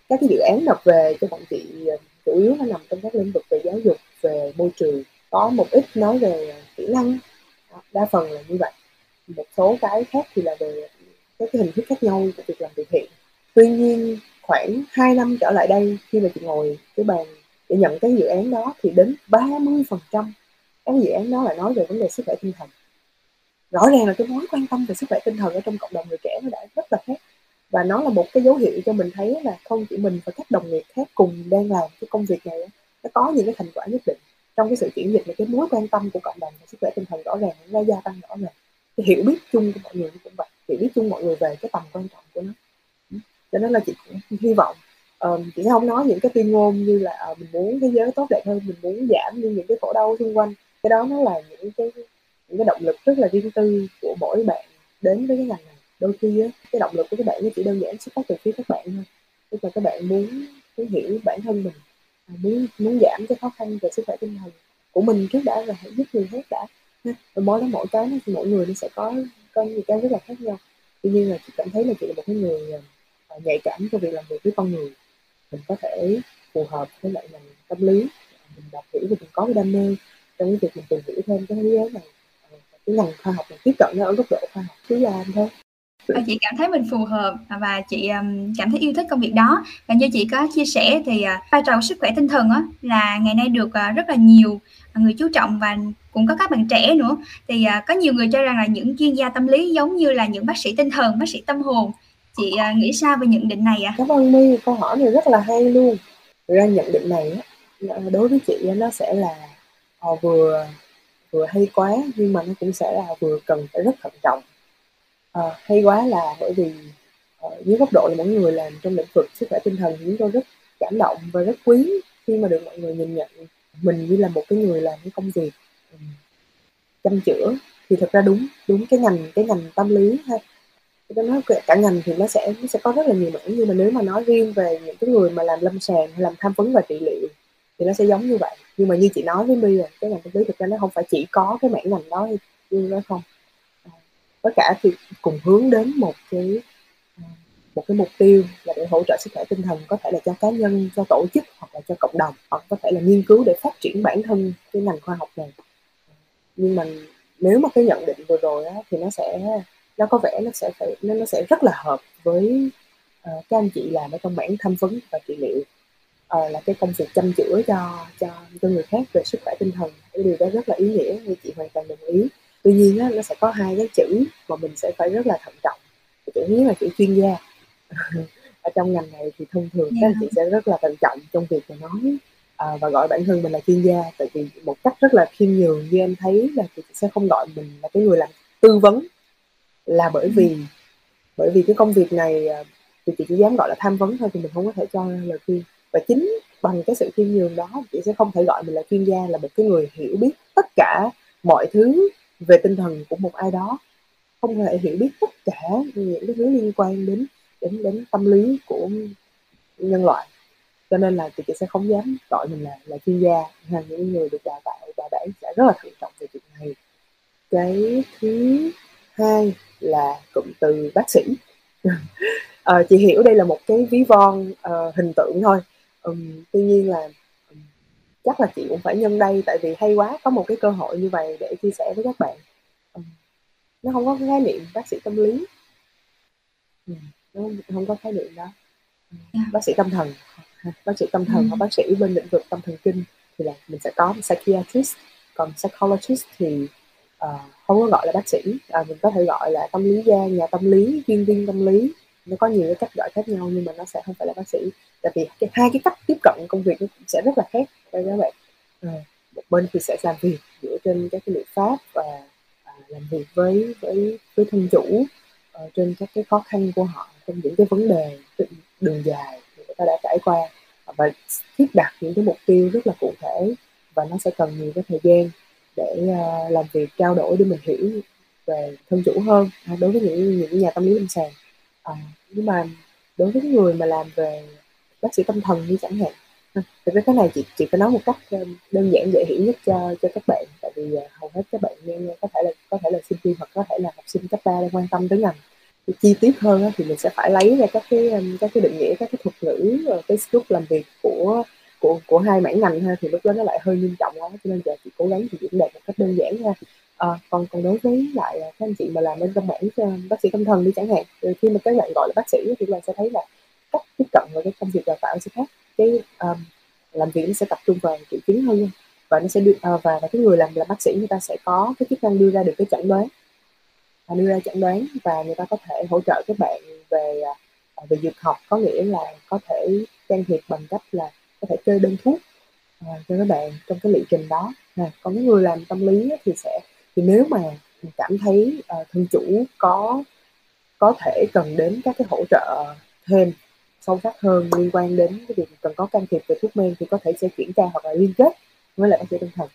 các cái dự án nộp về cho bọn chị ờ, chủ yếu nó nằm trong các lĩnh vực về giáo dục, về môi trường. Có một ít nói về kỹ năng. Đa phần là như vậy. Một số cái khác thì là về các cái hình thức khác nhau của việc làm việc thiện tuy nhiên, khoảng 2 năm trở lại đây, khi mà chị ngồi cái bàn để nhận cái dự án đó, thì đến 30 phần trăm các dự án đó là nói về vấn đề sức khỏe tinh thần. Rõ ràng là cái mối quan tâm về sức khỏe tinh thần ở trong cộng đồng người trẻ nó đã rất là khác và nó là một cái dấu hiệu cho mình thấy là không chỉ mình và các đồng nghiệp khác cùng đang làm cái công việc này nó có những cái thành quả nhất định trong cái sự chuyển dịch là cái mối quan tâm của cộng đồng và sức khỏe tinh thần rõ ràng nó gia tăng rõ ràng. Cái hiểu biết chung của mọi người cũng vậy hiểu biết chung mọi người về cái tầm quan trọng của nó. Ừ, cho nên là chị cũng hy vọng um, chị không nói những cái tuyên ngôn như là uh, mình muốn thế giới tốt đẹp hơn mình muốn giảm như những cái khổ đau xung quanh. Cái đó nó là những cái những cái động lực rất là riêng tư của mỗi bạn đến với cái ngành này đôi khi á, cái động lực của các bạn nó chỉ đơn giản xuất phát từ phía các bạn thôi. Tức là các bạn muốn muốn hiểu bản thân mình à, muốn muốn giảm cái khó khăn về sức khỏe tinh thần của mình trước đã rồi hãy giúp người khác đã rồi mỗi đó mỗi cái nó mỗi người nó sẽ có có những cái rất là khác nhau. Tuy nhiên là chị cảm thấy là chị là một cái người uh, nhạy cảm cho việc làm việc với con người. Mình có thể phù hợp với lại ngành tâm lý. Mình đọc hiểu và mình có cái đam mê trong cái việc mình tìm hiểu thêm cái thế giới này ờ, cái ngành khoa học mình tiếp cận nó ở góc độ khoa học cứ làm thôi. Ờ, chị cảm thấy mình phù hợp à, và chị cảm thấy yêu thích công việc đó và như chị có chia sẻ thì à, vai trò sức khỏe tinh thần á, là ngày nay được à, rất là nhiều người chú trọng và cũng có các bạn trẻ nữa thì có nhiều người cho rằng là những chuyên gia tâm lý giống như là những bác sĩ tinh thần bác sĩ tâm hồn chị nghĩ sao về nhận định này ạ? À? Cảm ơn My câu hỏi này rất là hay luôn. ra nhận định này đối với chị nó sẽ là ờ, vừa vừa hay quá nhưng mà nó cũng sẽ là vừa cần phải rất thận trọng à, hay quá là bởi vì uh, dưới góc độ là mỗi người làm trong lĩnh vực sức khỏe tinh thần thì chúng tôi rất cảm động và rất quý khi mà được mọi người nhìn nhận mình như là một cái người làm cái công việc um, chăm chữa. Thì thật ra đúng đúng cái ngành cái ngành tâm lý ha. Cái nói cả ngành thì nó sẽ nó sẽ có rất là nhiều mảng nhưng mà nếu mà nói riêng về những cái người mà làm lâm sàng hay làm tham vấn và trị liệu thì nó sẽ giống như vậy. Nhưng mà như chị nói với My là cái ngành tâm lý thực ra nó không phải chỉ có cái mảng ngành đó nhưng nó không tất cả thì cùng hướng đến một cái ờ, một cái mục tiêu là để hỗ trợ sức khỏe tinh thần có thể là cho cá nhân cho tổ chức hoặc là cho cộng đồng hoặc có thể là nghiên cứu để phát triển bản thân cái ngành khoa học này. Nhưng mà nếu mà cái nhận định vừa rồi á, thì nó sẽ nó có vẻ nó sẽ phải nó, nó sẽ rất là hợp với uh, các anh chị làm ở trong bản tham vấn và trị liệu. Uh, là cái công việc chăm chữa cho cho cho người khác về sức khỏe tinh thần cái điều đó rất là ý nghĩa như chị hoàn toàn đồng ý tuy nhiên á, nó sẽ có hai cái chữ mà mình sẽ phải rất là thận trọng. Chữ nhất là chữ chuyên gia. <laughs> Ở trong ngành này thì thông thường các anh chị sẽ rất là thận trọng trong việc mà nói à, và gọi bản thân mình là chuyên gia. Tại vì một cách rất là khiêm nhường như em thấy là chị sẽ không gọi mình là cái người làm tư vấn là bởi vì bởi vì cái công việc này à, thì chị chỉ dám gọi là tham vấn thôi thì mình không có thể cho lời khuyên. Và chính bằng cái sự khiêm nhường đó chị sẽ không thể gọi mình là chuyên gia là một cái người hiểu biết tất cả mọi thứ về tinh thần của một ai đó không thể hiểu biết tất cả những cái thứ liên quan đến đến đến tâm lý của nhân loại. Cho nên là chị sẽ không dám gọi mình là là chuyên gia hay những người được đào tạo và bạn sẽ rất là thận trọng về chuyện này. Cái thứ hai là cụm từ bác sĩ. À, <laughs> chị hiểu đây là một cái ví von uh, hình tượng thôi. Um, tuy nhiên là um, chắc là chị cũng phải nhân đây tại vì hay quá có một cái cơ hội như vậy để chia sẻ với các bạn. Um, nó không có khái niệm bác sĩ tâm lý. Um, nó không có khái niệm đó. Um, bác sĩ tâm thần. Bác sĩ tâm thần ừ. hoặc bác sĩ bên lĩnh vực tâm thần kinh thì là mình sẽ có psychiatrist. Còn psychologist thì uh, không có gọi là bác sĩ. Uh, mình có thể gọi là tâm lý gia nhà tâm lý chuyên viên tâm lý nó có nhiều cái cách gọi khác nhau nhưng mà nó sẽ không phải là bác sĩ. Tại vì cái, hai cái cách tiếp cận công việc nó cũng sẽ rất là khác đây các bạn à, một bên thì sẽ làm việc dựa trên các cái liệu pháp và à, làm việc với với với thân chủ uh, trên các cái khó khăn của họ trong những cái vấn đề đường dài người ta đã trải qua. Và thiết đặt những cái mục tiêu rất là cụ thể và nó sẽ cần nhiều cái thời gian để uh, làm việc trao đổi để mình hiểu về thân chủ hơn đối với những những nhà tâm lý lâm sàng uh, nhưng mà đối với người mà làm về bác sĩ tâm thần như chẳng hạn thì cái này chị chị phải nói một cách ờ, đơn giản dễ hiểu nhất cho cho các bạn tại vì ờ, hầu hết các bạn nghe có thể là có thể là sinh viên hoặc có thể là học sinh cấp ba đang quan tâm tới ngành. Thì chi tiết hơn thì mình sẽ phải lấy ra các cái các cái định nghĩa các cái thuật ngữ cái scope làm việc của của của hai mảng ngành ha thì lúc đó nó lại hơi nghiêm trọng quá cho nên giờ chị cố gắng thì diễn đạt một cách đơn giản ha à, còn còn đối với lại à, các anh chị mà làm bên trong mảng ờ, bác sĩ tâm thần đi chẳng hạn thì khi mà các bạn gọi là bác sĩ thì các bạn sẽ thấy là cách tiếp cận và cái công việc đào tạo sẽ khác. Cái um, làm việc nó sẽ tập trung vào triệu chứng hơn và nó sẽ đưa, uh, và, và cái người làm là bác sĩ người ta sẽ có cái chức năng đưa ra được cái chẩn đoán. Và đưa ra chẩn đoán và người ta có thể hỗ trợ các bạn về uh, về dược học có nghĩa là có thể can thiệp bằng cách là có thể kê đơn thuốc uh, cho các bạn trong cái liệu trình đó. À, còn cái người làm tâm lý thì sẽ thì nếu mà cảm thấy uh, thân chủ có có thể cần đến các cái hỗ trợ thêm sâu sắc hơn liên quan đến cái việc cần có can thiệp về thuốc men thì có thể sẽ chuyển tra hoặc là liên kết với lại bác sĩ tâm thần.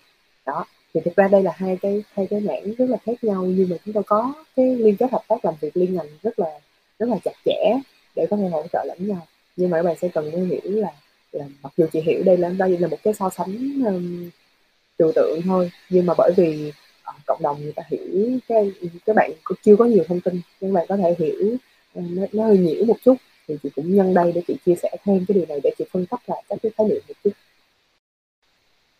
Đó thì thực ra đây là hai cái hai cái mảng rất là khác nhau nhưng mà chúng tôi có cái liên kết hợp tác làm việc liên ngành rất là rất là chặt chẽ để có thể hỗ trợ lẫn nhau. Nhưng mà các bạn sẽ cần phải hiểu là, là mặc dù chị hiểu đây là đây là một cái so sánh um, trừu tượng thôi nhưng mà bởi vì Ờ, cộng đồng người ta hiểu cái các bạn chưa có nhiều thông tin nhưng bạn có thể hiểu ờ, nó, nó hơi nhiễu một chút thì chị cũng nhân đây để chị chia sẻ thêm cái điều này để chị phân tích lại các cái khái niệm một chút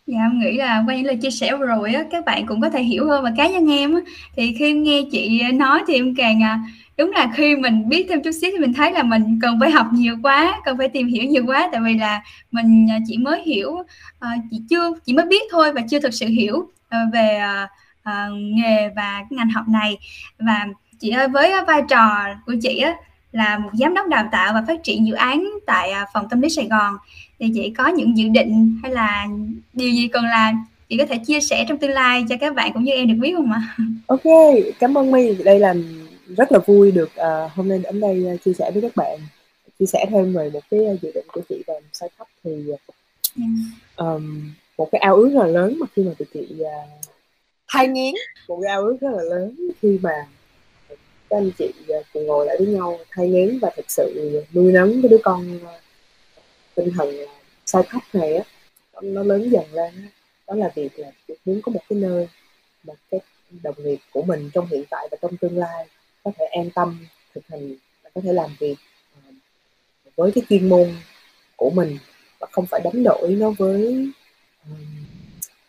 Dạ em nghĩ là qua những lời chia sẻ vừa rồi á, các bạn cũng có thể hiểu hơn và cá nhân em á, thì khi nghe chị nói thì em càng à, đúng là khi mình biết thêm chút xíu thì mình thấy là mình cần phải học nhiều quá, cần phải tìm hiểu nhiều quá tại vì là mình à, chỉ mới hiểu à, chị chưa chỉ mới biết thôi và chưa thực sự hiểu à, về à, uh, nghề và cái ngành học này. Và chị ơi với vai trò của chị á là một giám đốc đào tạo và phát triển dự án tại à, phòng tâm lý Sài Gòn. Thì chị có những dự định hay là điều gì cần làm? Chị có thể chia sẻ trong tương lai cho các bạn cũng như em được biết không ạ? <laughs> Ok, cảm ơn My. Đây là rất là vui được uh, hôm nay đến đây chia sẻ với các bạn. Chia sẻ thêm về một cái dự định của chị về sai cấp thì um, một cái ao ước rất là lớn mà khi mà tụi chị uh, thai nghiến. Một ao ước rất là lớn. Khi mà các anh chị à, cùng ngồi lại với nhau thay ngén và thực sự nuôi nấng cái đứa con à, tinh thần à, sai thấp này á, nó lớn dần lên đó là việc là muốn có một cái nơi, một cái đồng nghiệp của mình trong hiện tại và trong tương lai có thể an tâm thực hành và có thể làm việc với cái chuyên môn của mình và không phải đánh đổi nó với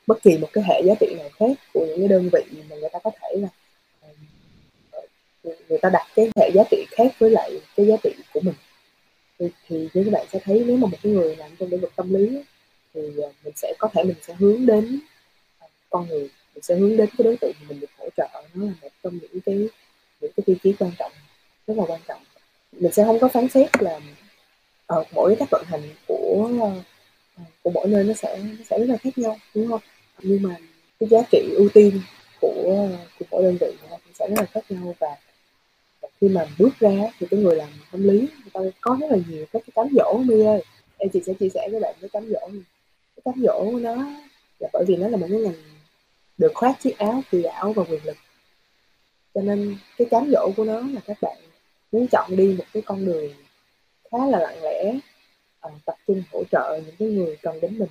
bất kỳ một cái hệ giá trị nào khác của những cái đơn vị mà người ta có thể là ờ, người ta đặt cái hệ giá trị khác với lại cái giá trị của mình. Thì, thì như các bạn sẽ thấy nếu mà một cái người làm trong lĩnh vực tâm lý thì ờ, mình sẽ có thể mình sẽ hướng đến ờ, con người mình sẽ hướng đến cái đối tượng mình được hỗ trợ. Nó là một trong những cái những cái tiêu chí quan trọng rất là quan trọng. Mình sẽ không có phán xét là ở mỗi cách vận hành của của mỗi nơi nó sẽ nó sẽ rất là khác nhau đúng không? Nhưng mà cái giá trị ưu tiên của của mỗi đơn vị nó sẽ rất là khác nhau và khi mà bước ra thì cái người làm tâm lý người ta có rất là nhiều các cái cám dỗ mi ơi em chị sẽ chia sẻ với bạn cái cám dỗ này. cái cám dỗ của nó là bởi vì nó là một cái ngành được khoác chiếc áo kỳ ảo và quyền lực cho nên cái cám dỗ của nó là các bạn muốn chọn đi một cái con đường khá là lặng lẽ uh, tập trung hỗ trợ những cái người cần đến mình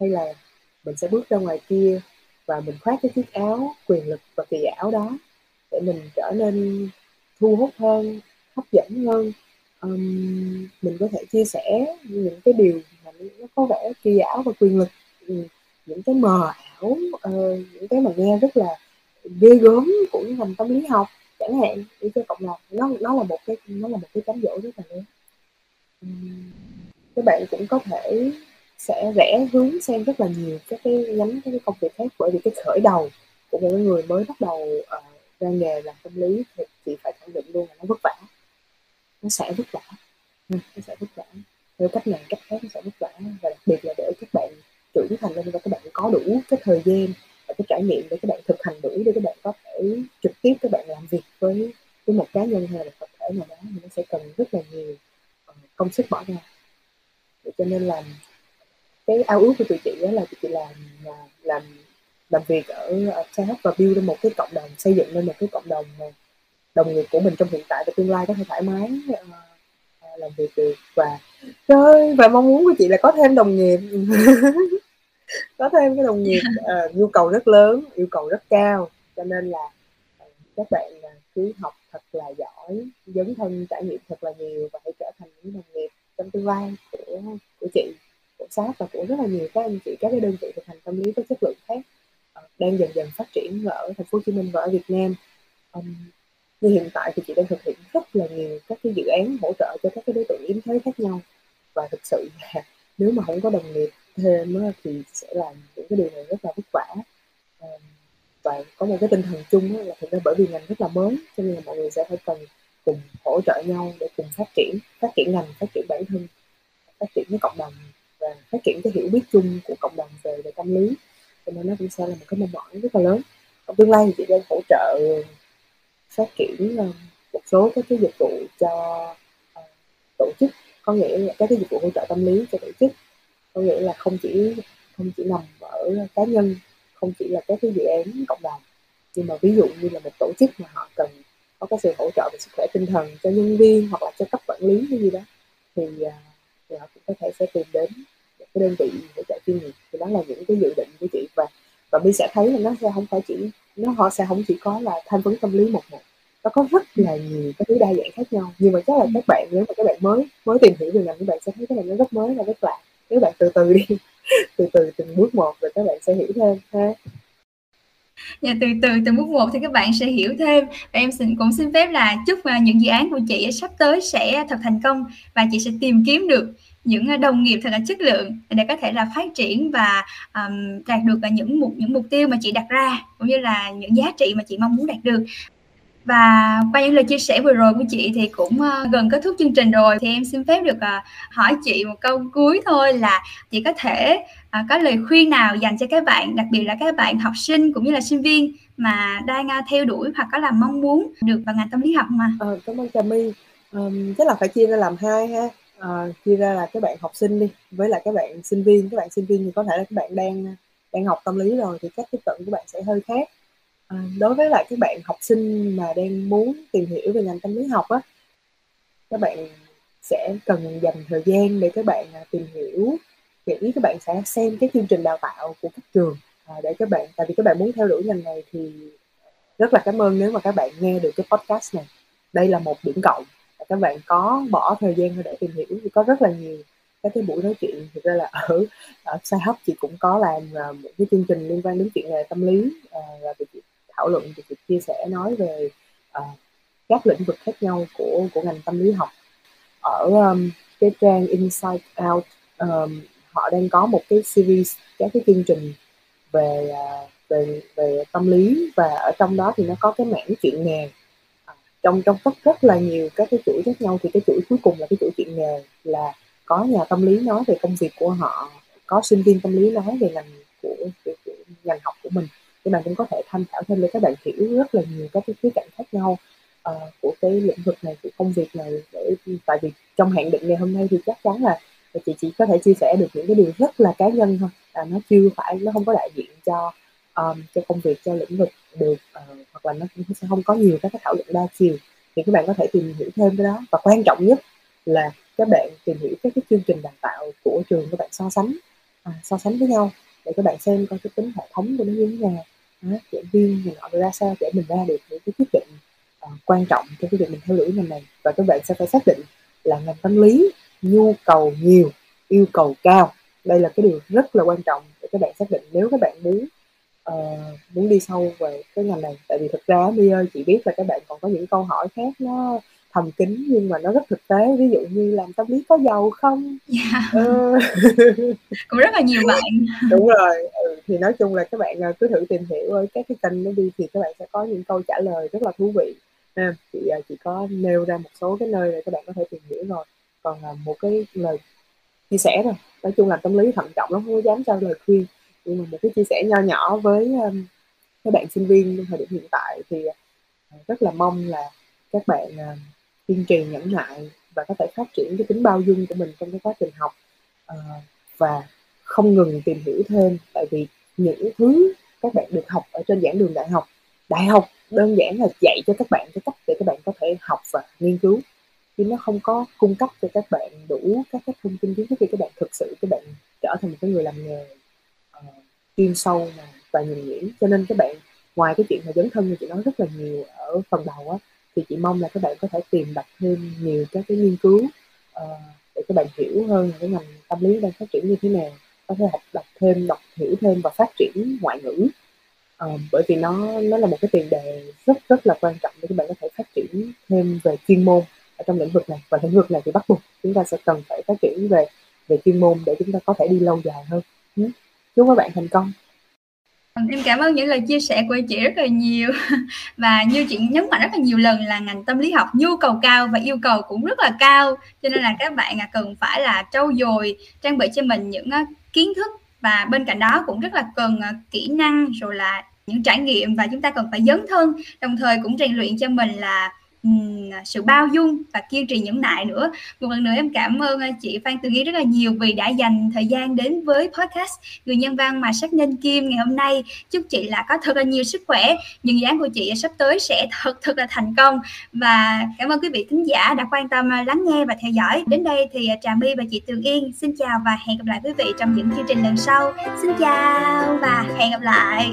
hay là mình sẽ bước ra ngoài kia và mình khoác cái chiếc áo quyền lực và kỳ ảo đó để mình trở nên thu hút hơn hấp dẫn hơn. Um, mình có thể chia sẻ những cái điều mà nó có vẻ kỳ ảo và quyền lực ừ, những cái mờ ảo uh, những cái mà nghe rất là ghê gớm của ngành tâm lý học chẳng hạn. Đi cho cộng đồng nó nó là một cái nó là một cái cám dỗ rất là lớn. Um, các bạn cũng có thể sẽ rẽ hướng sang rất là nhiều các cái nhánh các cái công việc khác. Bởi vì cái khởi đầu của một người mới bắt đầu uh, ra nghề làm tâm lý thì chị phải khẳng định luôn là nó vất vả. Nó sẽ vất vả. Ừ, nó sẽ vất vả. Theo cách này cách khác nó sẽ vất vả. Và đặc biệt là để các bạn trưởng thành lên và các bạn có đủ cái thời gian và cái trải nghiệm để các bạn thực hành đủ để các bạn có thể trực tiếp các bạn làm việc với với một cá nhân hay là một tập thể nào đó thì nó sẽ cần rất là nhiều ờ, công sức bỏ ra. Cho nên là cái ao ước của tụi chị đó là tụi chị làm à, làm làm việc ở, à, ở và build lên một cái cộng đồng xây dựng lên một cái cộng đồng à, đồng nghiệp của mình trong hiện tại và tương lai có thể thoải mái uh, làm việc được. Và trời và mong muốn của chị là có thêm đồng nghiệp. <laughs> Có thêm cái đồng nghiệp uh, nhu cầu rất lớn yêu cầu rất cao. Cho nên là uh, các bạn uh, cứ học thật là giỏi dấn thân trải nghiệm thật là nhiều và hãy trở thành những đồng nghiệp trong tương lai của của chị của sát và của rất là nhiều các anh chị các cái đơn vị thực hành tâm lý có chất lượng khác ờ, đang dần dần phát triển ở thành phố Hồ Chí Minh và ở Việt Nam. Um, như hiện tại thì chị đang thực hiện rất là nhiều các cái dự án hỗ trợ cho các cái đối tượng yếm thế khác nhau. Và thực sự là <laughs> nếu mà không có đồng nghiệp thêm thì sẽ làm những cái điều này rất là vất vả. Và có một cái tinh thần chung là thực ra bởi vì ngành rất là mới cho nên là mọi người sẽ phải cần cùng hỗ trợ nhau để cùng phát triển phát triển ngành phát triển bản thân phát triển cái cộng đồng và phát triển cái hiểu biết chung của cộng đồng về về tâm lý. Cho nên nó cũng sẽ là một cái mong mỏi rất là lớn. Trong tương lai thì chị đang hỗ trợ ờ, phát triển ờ, một số các cái dịch vụ cho uh, tổ chức. Có nghĩa là các cái dịch vụ hỗ trợ tâm lý cho tổ chức. Có nghĩa là không chỉ không chỉ nằm ở cá nhân không chỉ là các cái dự án cộng đồng. Nhưng mà ví dụ như là một tổ chức mà họ cần có cái sự hỗ trợ về sức khỏe tinh thần cho nhân viên hoặc là cho cấp quản lý hay gì đó thì, thì họ cũng có thể sẽ tìm đến cái đơn vị để chạy chuyên nghiệp thì đó là những cái dự định của chị. Và và mi sẽ thấy là nó sẽ không phải chỉ nó họ sẽ không chỉ có là tham vấn tâm lý một một nó có rất là nhiều cái thứ đa dạng khác nhau. Nhưng mà chắc là các bạn nếu mà các bạn mới mới tìm hiểu về ngành các bạn sẽ thấy cái này nó rất mới và rất lạ. Nếu bạn từ từ đi. <laughs> Từ từ từng bước một rồi các bạn sẽ hiểu thêm ha. Dạ, từ từ từng bước một thì các bạn sẽ hiểu thêm. Và em xin cũng xin phép là chúc à, những dự án của chị sắp tới sẽ thật thành công và chị sẽ tìm kiếm được những ờ, đồng nghiệp thật là chất lượng để có thể là phát triển và um, đạt được là những mục những mục tiêu mà chị đặt ra cũng như là những giá trị mà chị mong muốn đạt được. Và qua những lời chia sẻ vừa rồi của chị thì cũng uh, gần kết thúc chương trình rồi thì em xin phép được uh, hỏi chị một câu cuối thôi là chị có thể uh, có lời khuyên nào dành cho các bạn đặc biệt là các bạn học sinh cũng như là sinh viên mà đang uh, theo đuổi hoặc có là mong muốn được vào ngành tâm lý học mà ờ, cảm ơn trà my. Um, chắc là phải chia ra làm hai ha à, chia ra là các bạn học sinh đi với lại các bạn sinh viên. Các bạn sinh viên thì có thể là các bạn đang đang học tâm lý rồi thì cách tiếp cận của bạn sẽ hơi khác. À, đối với lại các bạn học sinh mà đang muốn tìm hiểu về ngành tâm lý học á các bạn sẽ cần dành thời gian để các bạn à, tìm hiểu nghĩ các bạn sẽ xem cái chương trình đào tạo của các trường à, để các bạn tại vì các bạn muốn theo đuổi ngành này thì rất là cảm ơn nếu mà các bạn nghe được cái podcast này. Đây là một điểm cộng các bạn có bỏ thời gian để tìm hiểu thì có rất là nhiều các cái buổi nói chuyện. Thực ra là ở ở sai hấp chị cũng có làm uh, một cái chương trình liên quan đến chuyện về tâm lý uh, là chị thảo luận thì chị chia sẻ nói về uh, các lĩnh vực khác nhau của của ngành tâm lý học. Ở um, cái trang Insight Out um, họ đang có một cái series các cái chương trình về uh, về về tâm lý và ở trong đó thì nó có cái mảng chuyện nghề trong trong rất rất là nhiều các cái chuỗi khác nhau. Thì cái chuỗi cuối cùng là cái chuỗi chuyện nghề là có nhà tâm lý nói về công việc của họ có sinh viên tâm lý nói về ngành của, của, của ngành học của mình. Thì bạn cũng có thể tham khảo thêm để các bạn hiểu rất là nhiều các cái khía cạnh khác nhau uh, của cái lĩnh vực này của công việc này. Để tại vì trong hạn định ngày hôm nay thì chắc chắn là chị chỉ có thể chia sẻ được những cái điều rất là cá nhân thôi. À, nó chưa phải nó không có đại diện cho um, cho công việc cho lĩnh vực được uh, hoặc là nó cũng sẽ không có nhiều các cái thảo luận đa chiều thì các bạn có thể tìm hiểu thêm cái đó. Và quan trọng nhất là các bạn tìm hiểu các cái chương trình đào tạo của trường các bạn so sánh à, so sánh với nhau để các bạn xem coi cái tính hệ thống của nó như thế nào. Đó, giảng viên thì họ ra sao để mình ra được những cái quyết định uh, quan trọng cho cái việc mình theo đuổi ngành này. Và các bạn sẽ phải xác định là ngành tâm lý nhu cầu nhiều yêu cầu cao. Đây là cái điều rất là quan trọng để các bạn xác định nếu các bạn muốn uh, muốn đi sâu về cái ngành này tại vì thực ra Mi ơi chị biết là các bạn còn có những câu hỏi khác nó thầm kín nhưng mà nó rất thực tế ví dụ như làm tâm lý có giàu không yeah. Dạ. ừ. <laughs> cũng rất là nhiều bạn <laughs> đúng rồi ừ. thì nói chung là các bạn ờ, cứ thử tìm hiểu ở các cái kênh nó đi thì các bạn sẽ có những câu trả lời rất là thú vị ha chị ờ, chỉ có nêu ra một số cái nơi để các bạn có thể tìm hiểu rồi còn một cái lời chia sẻ thôi nói chung là tâm lý thận trọng lắm không có dám cho lời khuyên nhưng mà một cái chia sẻ nho nhỏ với um, các bạn sinh viên thời điểm hiện tại thì uh, rất là mong là các bạn um, kiên trì, nhẫn nại và có thể phát triển cái tính bao dung của mình trong cái quá trình học. Ờ, và không ngừng tìm hiểu thêm, tại vì những thứ các bạn được học ở trên giảng đường đại học đại học đơn giản là dạy cho các bạn cái cách để các bạn có thể học và nghiên cứu. Chứ nó không có cung cấp cho các bạn đủ các cái thông tin kiến thức để các bạn thực sự các bạn trở thành một cái người làm nghề chuyên sâu mà và nhìn nhuyễn. Cho nên các bạn ngoài cái chuyện mà dấn thân như chị nói rất là nhiều ở phần đầu á thì chị mong là các bạn có thể tìm đọc thêm nhiều các cái nghiên cứu uh, để các bạn hiểu hơn cái ngành tâm lý đang phát triển như thế nào. Có thể học đọc thêm đọc hiểu thêm và phát triển ngoại ngữ. Uh, bởi vì nó nó là một cái tiền đề rất rất là quan trọng để các bạn có thể phát triển thêm về chuyên môn ở trong lĩnh vực này. Và lĩnh vực này thì bắt buộc chúng ta sẽ cần phải phát triển về về chuyên môn để chúng ta có thể đi lâu dài hơn. Ừ chúc các bạn thành công. Em cảm ơn những lời chia sẻ của chị rất là nhiều. <laughs> Và như chị nhấn mạnh rất là nhiều lần là ngành tâm lý học nhu cầu cao và yêu cầu cũng rất là cao. Cho nên là các bạn à, cần phải là trau dồi, trang bị cho mình những à, kiến thức. Và bên cạnh đó cũng rất là cần à, kỹ năng rồi là những trải nghiệm và chúng ta cần phải dấn thân. Đồng thời cũng rèn luyện cho mình là sự bao dung và kiên trì nhẫn nại nữa. Một lần nữa em cảm ơn à, chị Phan Tường Nghi rất là nhiều vì đã dành thời gian đến với podcast người nhân văn mà sắc nên kim ngày hôm nay. Chúc chị là có thật là nhiều sức khỏe. Những dự án của chị sắp tới sẽ thật thật là thành công. Và cảm ơn quý vị thính giả đã quan tâm à, lắng nghe và theo dõi. Đến đây thì à, Trà My và chị Tường Yên xin chào và hẹn gặp lại quý vị trong những chương trình lần sau. Xin chào và hẹn gặp lại.